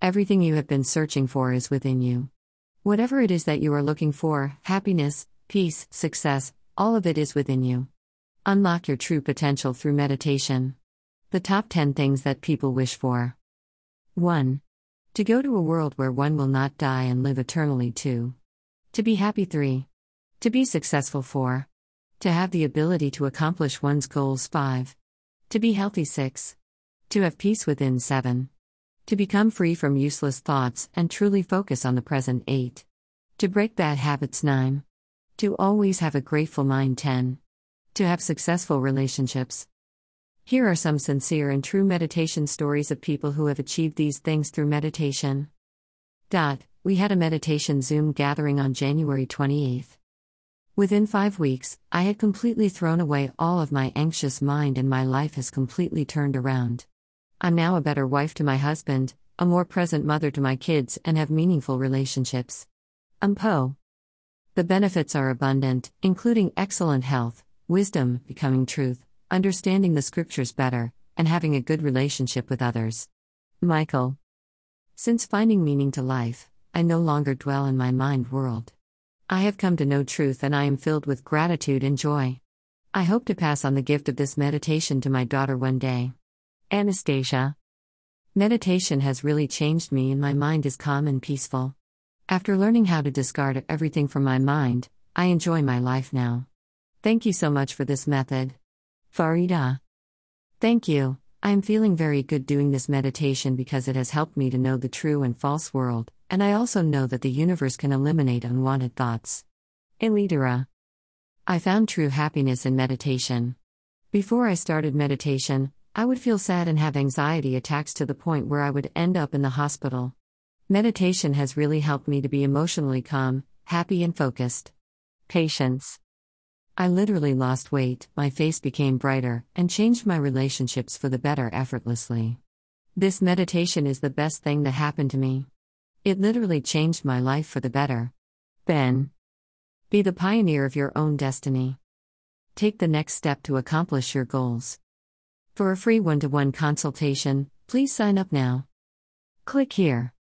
Everything you have been searching for is within you. Whatever it is that you are looking for happiness, peace, success all of it is within you. Unlock your true potential through meditation. The top 10 things that people wish for 1. To go to a world where one will not die and live eternally, 2. To be happy, 3. To be successful, 4. To have the ability to accomplish one's goals, 5. To be healthy, 6. To have peace within, 7. To become free from useless thoughts and truly focus on the present, 8. To break bad habits, 9. To always have a grateful mind 10. To have successful relationships. Here are some sincere and true meditation stories of people who have achieved these things through meditation. Dot, we had a meditation Zoom gathering on January 28th. Within five weeks, I had completely thrown away all of my anxious mind and my life has completely turned around. I'm now a better wife to my husband, a more present mother to my kids, and have meaningful relationships. I'm Po. The benefits are abundant, including excellent health, wisdom, becoming truth, understanding the scriptures better, and having a good relationship with others. Michael. Since finding meaning to life, I no longer dwell in my mind world. I have come to know truth and I am filled with gratitude and joy. I hope to pass on the gift of this meditation to my daughter one day. Anastasia. Meditation has really changed me and my mind is calm and peaceful. After learning how to discard everything from my mind, I enjoy my life now. Thank you so much for this method. Farida. Thank you. I am feeling very good doing this meditation because it has helped me to know the true and false world, and I also know that the universe can eliminate unwanted thoughts. Elidera. I found true happiness in meditation. Before I started meditation, I would feel sad and have anxiety attacks to the point where I would end up in the hospital. Meditation has really helped me to be emotionally calm, happy, and focused. Patience. I literally lost weight, my face became brighter, and changed my relationships for the better effortlessly. This meditation is the best thing that happened to me. It literally changed my life for the better. Ben. Be the pioneer of your own destiny. Take the next step to accomplish your goals. For a free one to one consultation, please sign up now. Click here.